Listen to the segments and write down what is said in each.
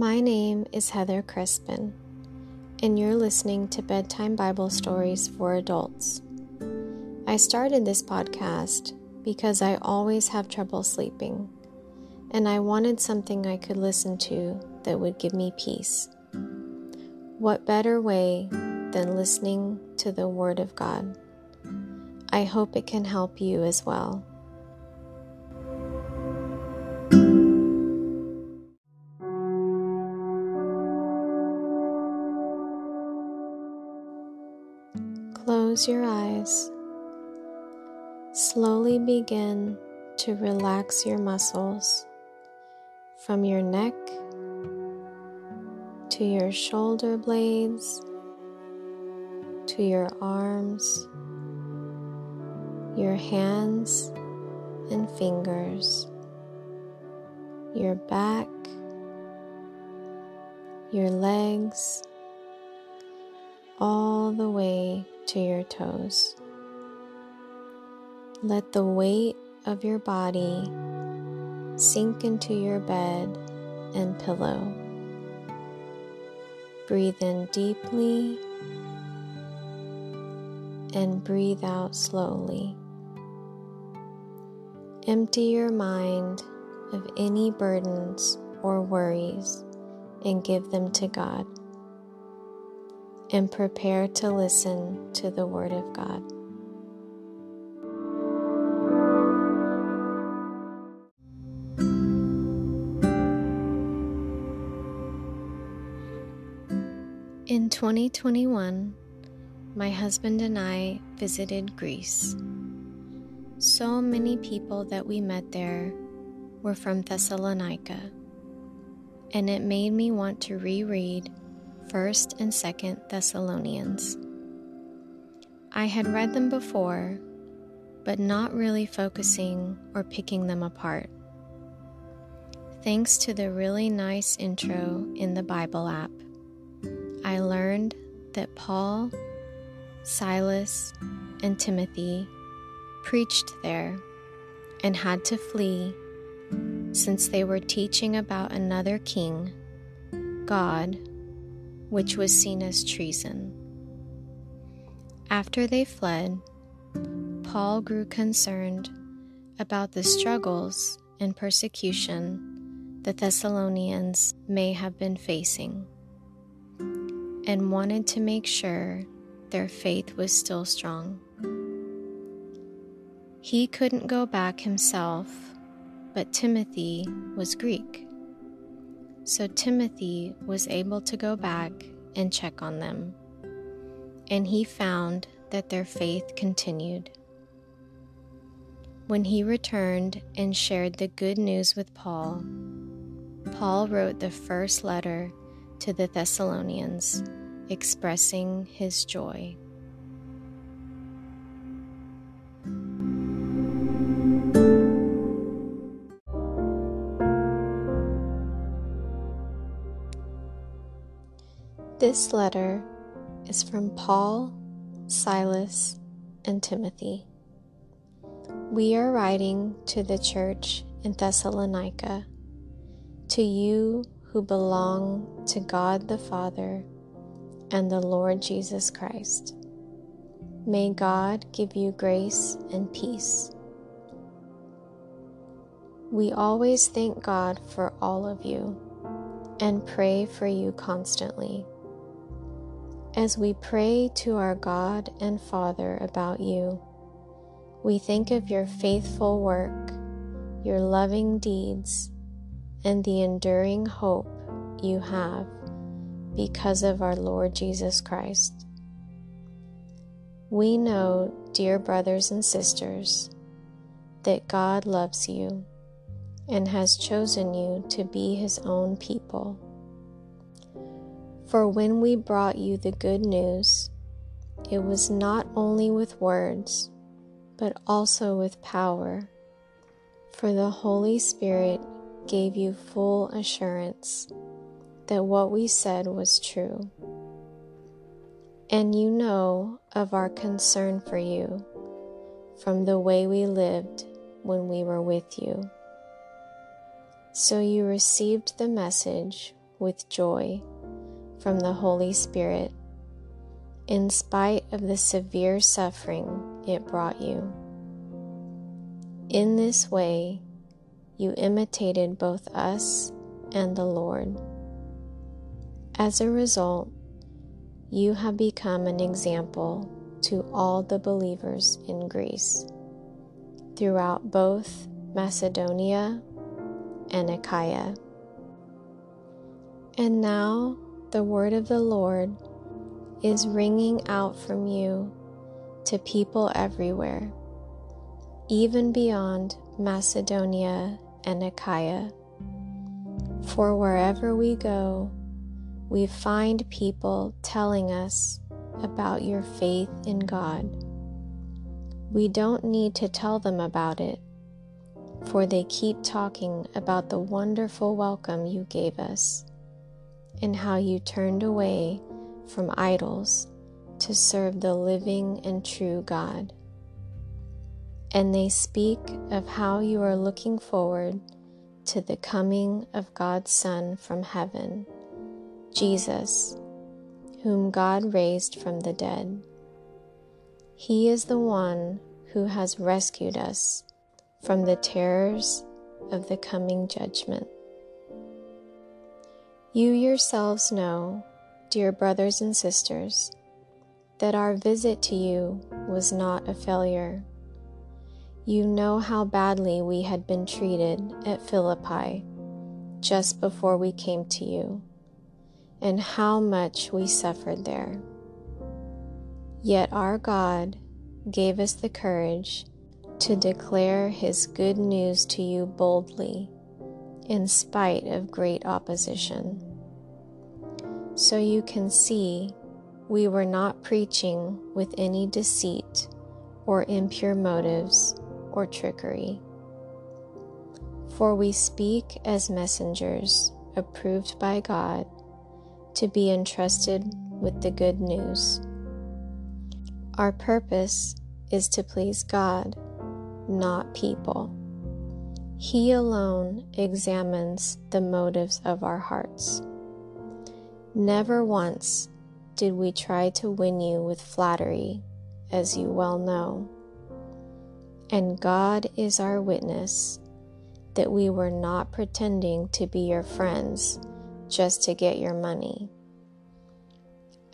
My name is Heather Crespin, and you're listening to Bedtime Bible Stories for Adults. I started this podcast because I always have trouble sleeping, and I wanted something I could listen to that would give me peace. What better way than listening to the Word of God? I hope it can help you as well. Close your eyes. Slowly begin to relax your muscles from your neck to your shoulder blades to your arms, your hands and fingers, your back, your legs, all the way to your toes. Let the weight of your body sink into your bed and pillow. Breathe in deeply and breathe out slowly. Empty your mind of any burdens or worries and give them to God. And prepare to listen to the Word of God. In 2021, my husband and I visited Greece. So many people that we met there were from Thessalonica, and it made me want to reread 1st and 2nd Thessalonians. I had read them before, but not really focusing or picking them apart. Thanks to the really nice intro in the Bible app, I learned that Paul, Silas, and Timothy preached there and had to flee since they were teaching about another king, God, which was seen as treason. After they fled, Paul grew concerned about the struggles and persecution the Thessalonians may have been facing and wanted to make sure their faith was still strong. He couldn't go back himself, but Timothy was Greek. So Timothy was able to go back and check on them, and he found that their faith continued. When he returned and shared the good news with Paul, Paul wrote the first letter to the Thessalonians expressing his joy. This letter is from Paul, Silas, and Timothy. We are writing to the church in Thessalonica, to you who belong to God the Father and the Lord Jesus Christ. May God give you grace and peace. We always thank God for all of you and pray for you constantly. As we pray to our God and Father about you, we think of your faithful work, your loving deeds, and the enduring hope you have because of our Lord Jesus Christ. We know, dear brothers and sisters, that God loves you and has chosen you to be His own people. For when we brought you the good news, it was not only with words, but also with power, for the Holy Spirit gave you full assurance that what we said was true. And you know of our concern for you from the way we lived when we were with you. So you received the message with joy from the Holy Spirit, in spite of the severe suffering it brought you. In this way, you imitated both us and the Lord. As a result, you have become an example to all the believers in Greece throughout both Macedonia and Achaia. And now the word of the Lord is ringing out from you to people everywhere, even beyond Macedonia and Achaia. For wherever we go, we find people telling us about your faith in God. We don't need to tell them about it, for they keep talking about the wonderful welcome you gave us and how you turned away from idols to serve the living and true God. And they speak of how you are looking forward to the coming of God's Son from heaven, Jesus, whom God raised from the dead. He is the one who has rescued us from the terrors of the coming judgment. You yourselves know, dear brothers and sisters, that our visit to you was not a failure. You know how badly we had been treated at Philippi just before we came to you, and how much we suffered there. Yet our God gave us the courage to declare His good news to you boldly in spite of great opposition. So you can see we were not preaching with any deceit or impure motives or trickery. For we speak as messengers approved by God to be entrusted with the good news. Our purpose is to please God, not people. He alone examines the motives of our hearts. Never once did we try to win you with flattery, as you well know. And God is our witness that we were not pretending to be your friends just to get your money.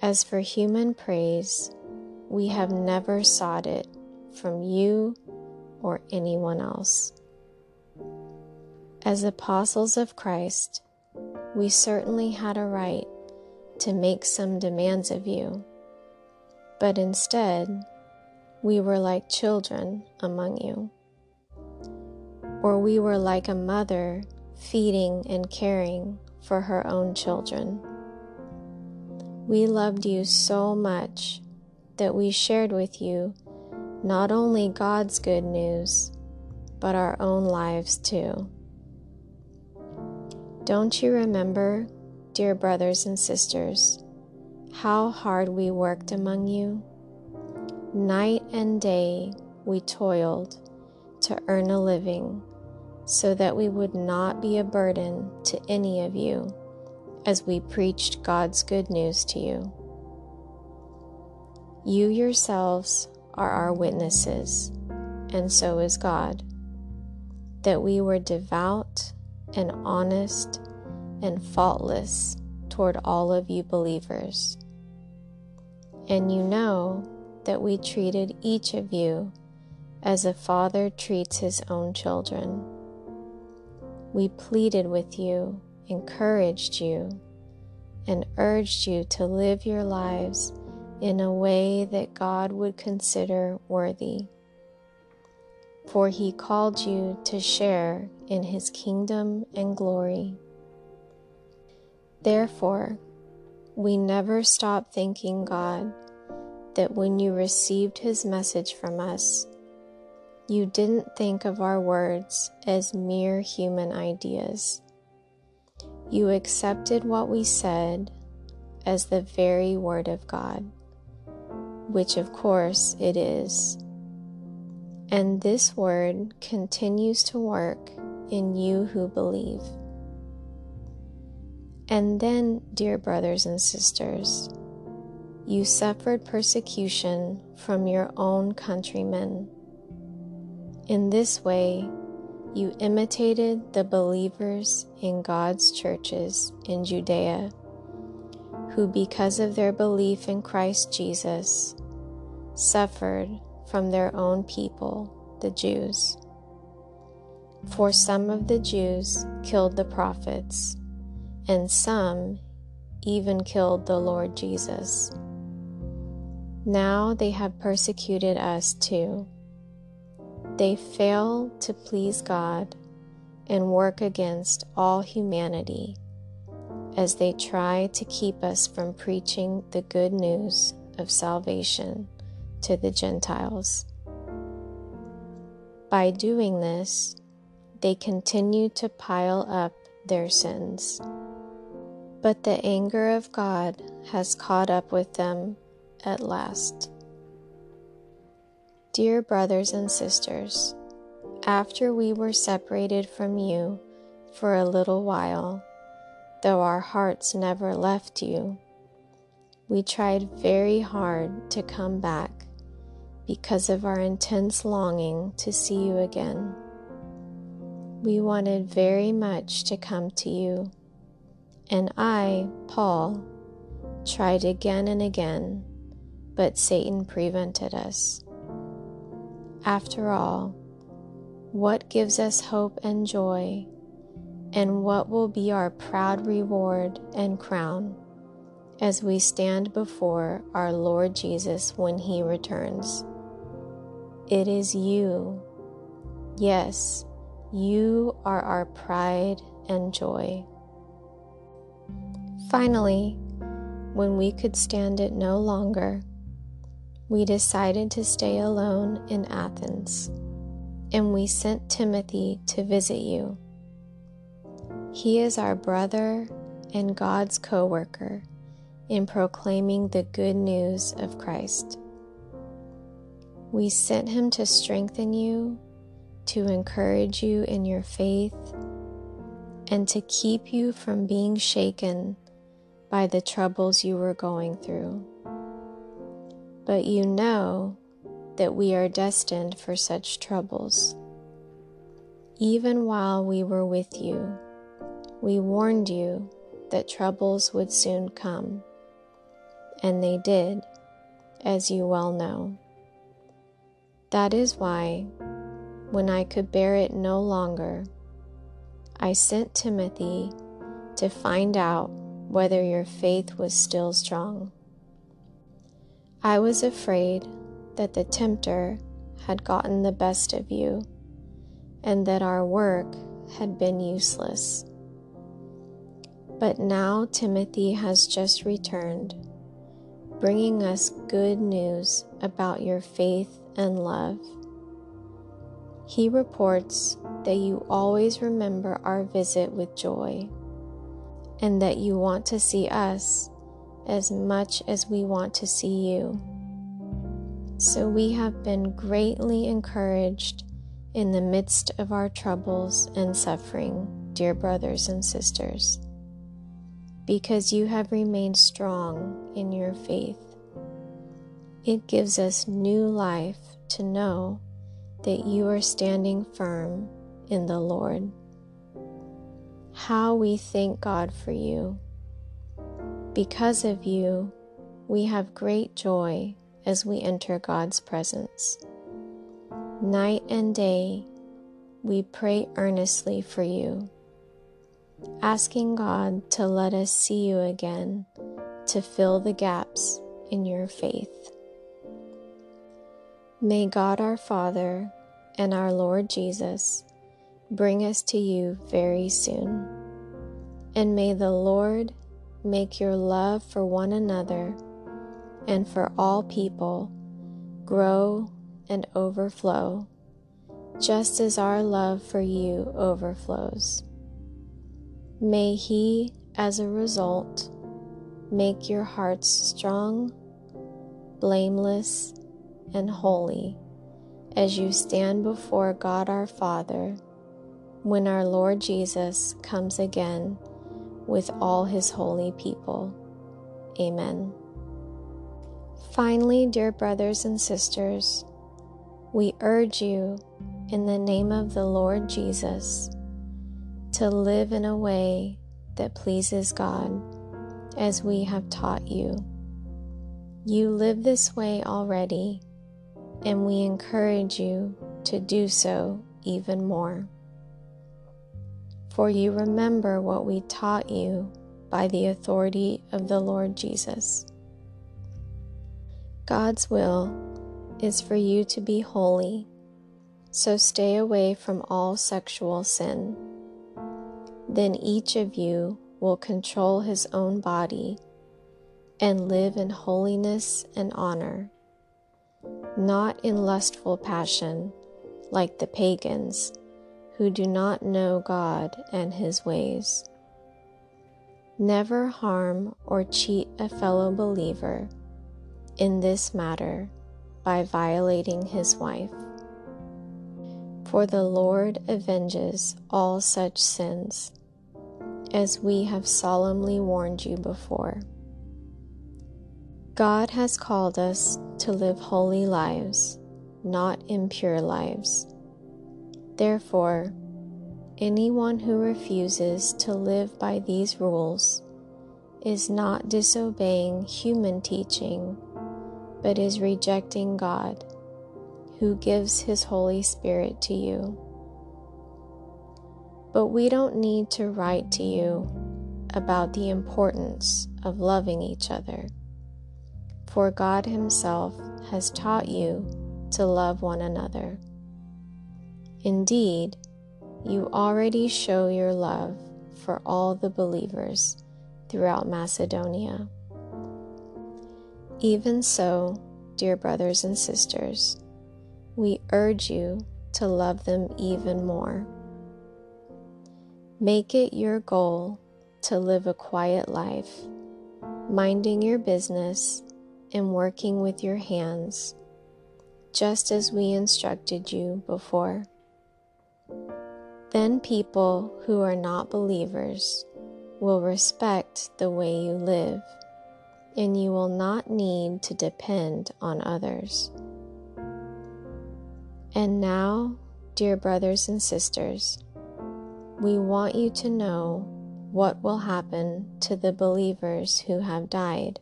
As for human praise, we have never sought it from you or anyone else. As apostles of Christ, we certainly had a right to make some demands of you, but instead, we were like children among you. Or we were like a mother feeding and caring for her own children. We loved you so much that we shared with you not only God's good news, but our own lives too. Don't you remember, dear brothers and sisters, how hard we worked among you? Night and day we toiled to earn a living so that we would not be a burden to any of you as we preached God's good news to you. You yourselves are our witnesses, and so is God, that we were devout and honest and faultless toward all of you believers. And you know that we treated each of you as a father treats his own children. We pleaded with you, encouraged you, and urged you to live your lives in a way that God would consider worthy for he called you to share in his kingdom and glory. Therefore, we never stop thanking God that when you received his message from us, you didn't think of our words as mere human ideas. You accepted what we said as the very word of God, which of course it is and this word continues to work in you who believe. And then, dear brothers and sisters, you suffered persecution from your own countrymen. In this way, you imitated the believers in God's churches in Judea, who, because of their belief in Christ Jesus, suffered from their own people, the Jews. For some of the Jews killed the prophets, and some even killed the Lord Jesus. Now they have persecuted us too. They fail to please God and work against all humanity as they try to keep us from preaching the good news of salvation to the Gentiles. By doing this, they continue to pile up their sins. But the anger of God has caught up with them at last. Dear brothers and sisters, after we were separated from you for a little while, though our hearts never left you, we tried very hard to come back because of our intense longing to see you again. We wanted very much to come to you, and I, Paul, tried again and again but Satan prevented us. After all, what gives us hope and joy, and what will be our proud reward and crown as we stand before our Lord Jesus when he returns? It is you. Yes, you are our pride and joy. Finally, when we could stand it no longer, we decided to stay alone in Athens, and we sent Timothy to visit you. He is our brother and God's co worker in proclaiming the good news of Christ. We sent him to strengthen you, to encourage you in your faith, and to keep you from being shaken by the troubles you were going through but you know that we are destined for such troubles. Even while we were with you, we warned you that troubles would soon come, and they did, as you well know. That is why, when I could bear it no longer, I sent Timothy to find out whether your faith was still strong. I was afraid that the tempter had gotten the best of you and that our work had been useless. But now Timothy has just returned, bringing us good news about your faith and love. He reports that you always remember our visit with joy and that you want to see us as much as we want to see you. So we have been greatly encouraged in the midst of our troubles and suffering, dear brothers and sisters, because you have remained strong in your faith. It gives us new life to know that you are standing firm in the Lord. How we thank God for you because of you, we have great joy as we enter God's presence. Night and day, we pray earnestly for you, asking God to let us see you again to fill the gaps in your faith. May God our Father and our Lord Jesus bring us to you very soon. And may the Lord make your love for one another and for all people grow and overflow, just as our love for you overflows. May He, as a result, make your hearts strong, blameless, and holy as you stand before God our Father when our Lord Jesus comes again with all his holy people. Amen. Finally, dear brothers and sisters, we urge you in the name of the Lord Jesus to live in a way that pleases God as we have taught you. You live this way already, and we encourage you to do so even more. For you remember what we taught you by the authority of the Lord Jesus. God's will is for you to be holy, so stay away from all sexual sin. Then each of you will control his own body and live in holiness and honor, not in lustful passion like the pagans who do not know God and his ways. Never harm or cheat a fellow believer in this matter by violating his wife. For the Lord avenges all such sins, as we have solemnly warned you before. God has called us to live holy lives, not impure lives. Therefore, anyone who refuses to live by these rules is not disobeying human teaching but is rejecting God, who gives His Holy Spirit to you. But we don't need to write to you about the importance of loving each other, for God Himself has taught you to love one another. Indeed, you already show your love for all the believers throughout Macedonia. Even so, dear brothers and sisters, we urge you to love them even more. Make it your goal to live a quiet life, minding your business and working with your hands, just as we instructed you before. Then people who are not believers will respect the way you live and you will not need to depend on others. And now, dear brothers and sisters, we want you to know what will happen to the believers who have died,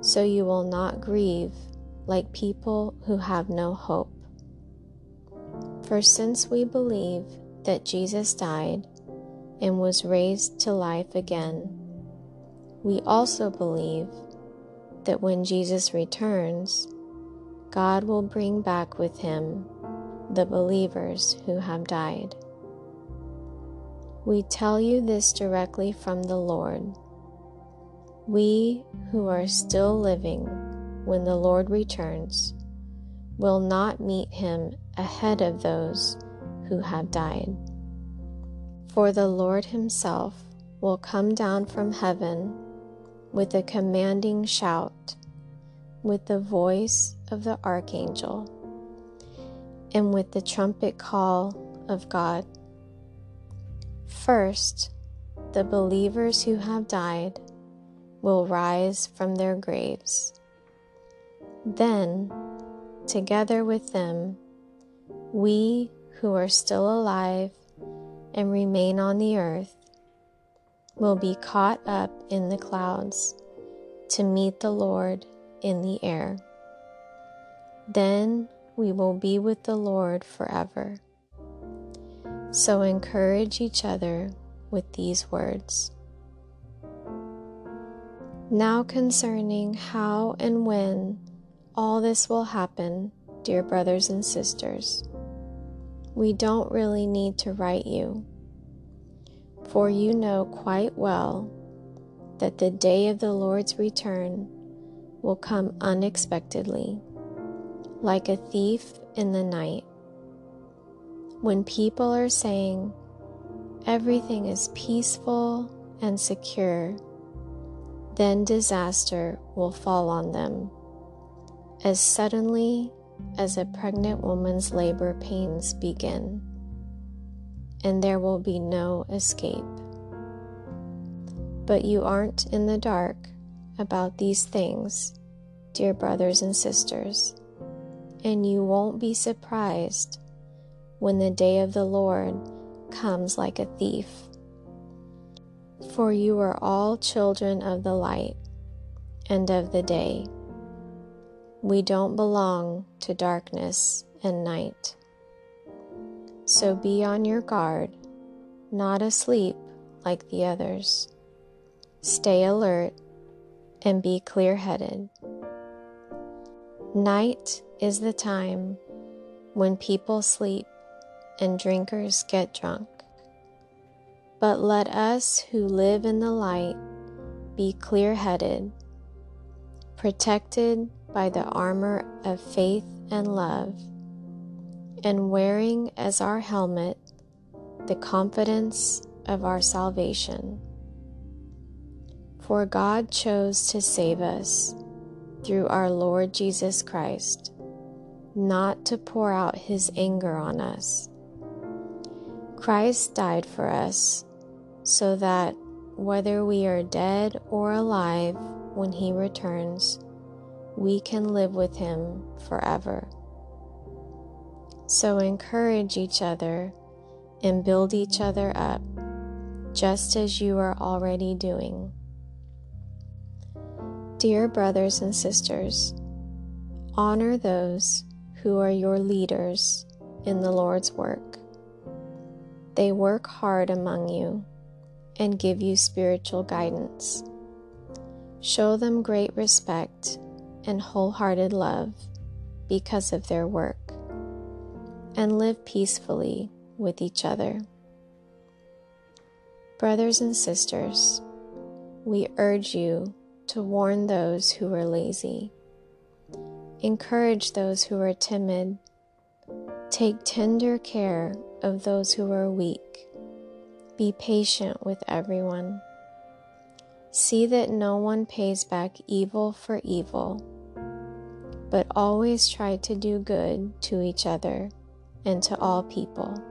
so you will not grieve like people who have no hope. For since we believe that Jesus died and was raised to life again, we also believe that when Jesus returns, God will bring back with him the believers who have died. We tell you this directly from the Lord. We who are still living when the Lord returns will not meet him ahead of those who have died. For the Lord himself will come down from heaven with a commanding shout, with the voice of the archangel, and with the trumpet call of God. First, the believers who have died will rise from their graves. Then, together with them, we who are still alive and remain on the earth will be caught up in the clouds to meet the Lord in the air. Then we will be with the Lord forever. So encourage each other with these words. Now, concerning how and when all this will happen, dear brothers and sisters, we don't really need to write you for you know quite well that the day of the Lord's return will come unexpectedly, like a thief in the night. When people are saying everything is peaceful and secure, then disaster will fall on them as suddenly as a pregnant woman's labor pains begin and there will be no escape. But you aren't in the dark about these things, dear brothers and sisters, and you won't be surprised when the day of the Lord comes like a thief. For you are all children of the light and of the day. We don't belong to darkness and night. So be on your guard, not asleep like the others. Stay alert and be clear headed. Night is the time when people sleep and drinkers get drunk. But let us who live in the light be clear headed, protected by the armor of faith and love, and wearing as our helmet the confidence of our salvation. For God chose to save us through our Lord Jesus Christ, not to pour out his anger on us. Christ died for us so that whether we are dead or alive when he returns, we can live with him forever. So encourage each other and build each other up, just as you are already doing. Dear brothers and sisters, honor those who are your leaders in the Lord's work. They work hard among you and give you spiritual guidance. Show them great respect and wholehearted love because of their work, and live peacefully with each other. Brothers and sisters, we urge you to warn those who are lazy. Encourage those who are timid. Take tender care of those who are weak. Be patient with everyone. See that no one pays back evil for evil, but always try to do good to each other and to all people.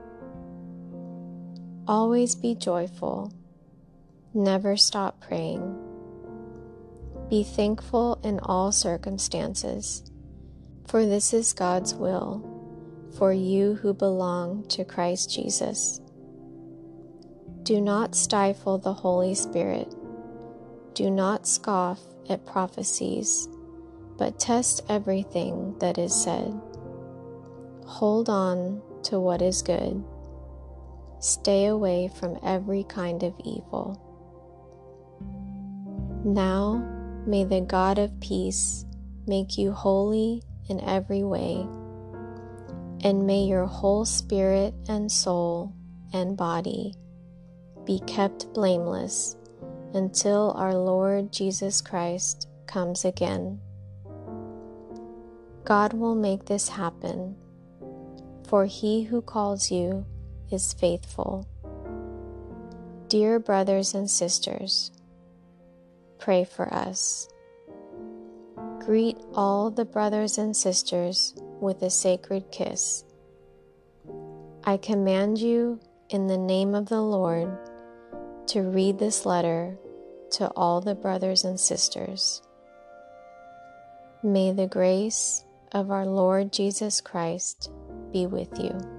Always be joyful. Never stop praying be thankful in all circumstances, for this is God's will for you who belong to Christ Jesus. Do not stifle the Holy Spirit. Do not scoff at prophecies, but test everything that is said. Hold on to what is good. Stay away from every kind of evil. Now, May the God of peace make you holy in every way, and may your whole spirit and soul and body be kept blameless until our Lord Jesus Christ comes again. God will make this happen, for he who calls you is faithful. Dear brothers and sisters, pray for us. Greet all the brothers and sisters with a sacred kiss. I command you in the name of the Lord to read this letter to all the brothers and sisters. May the grace of our Lord Jesus Christ be with you.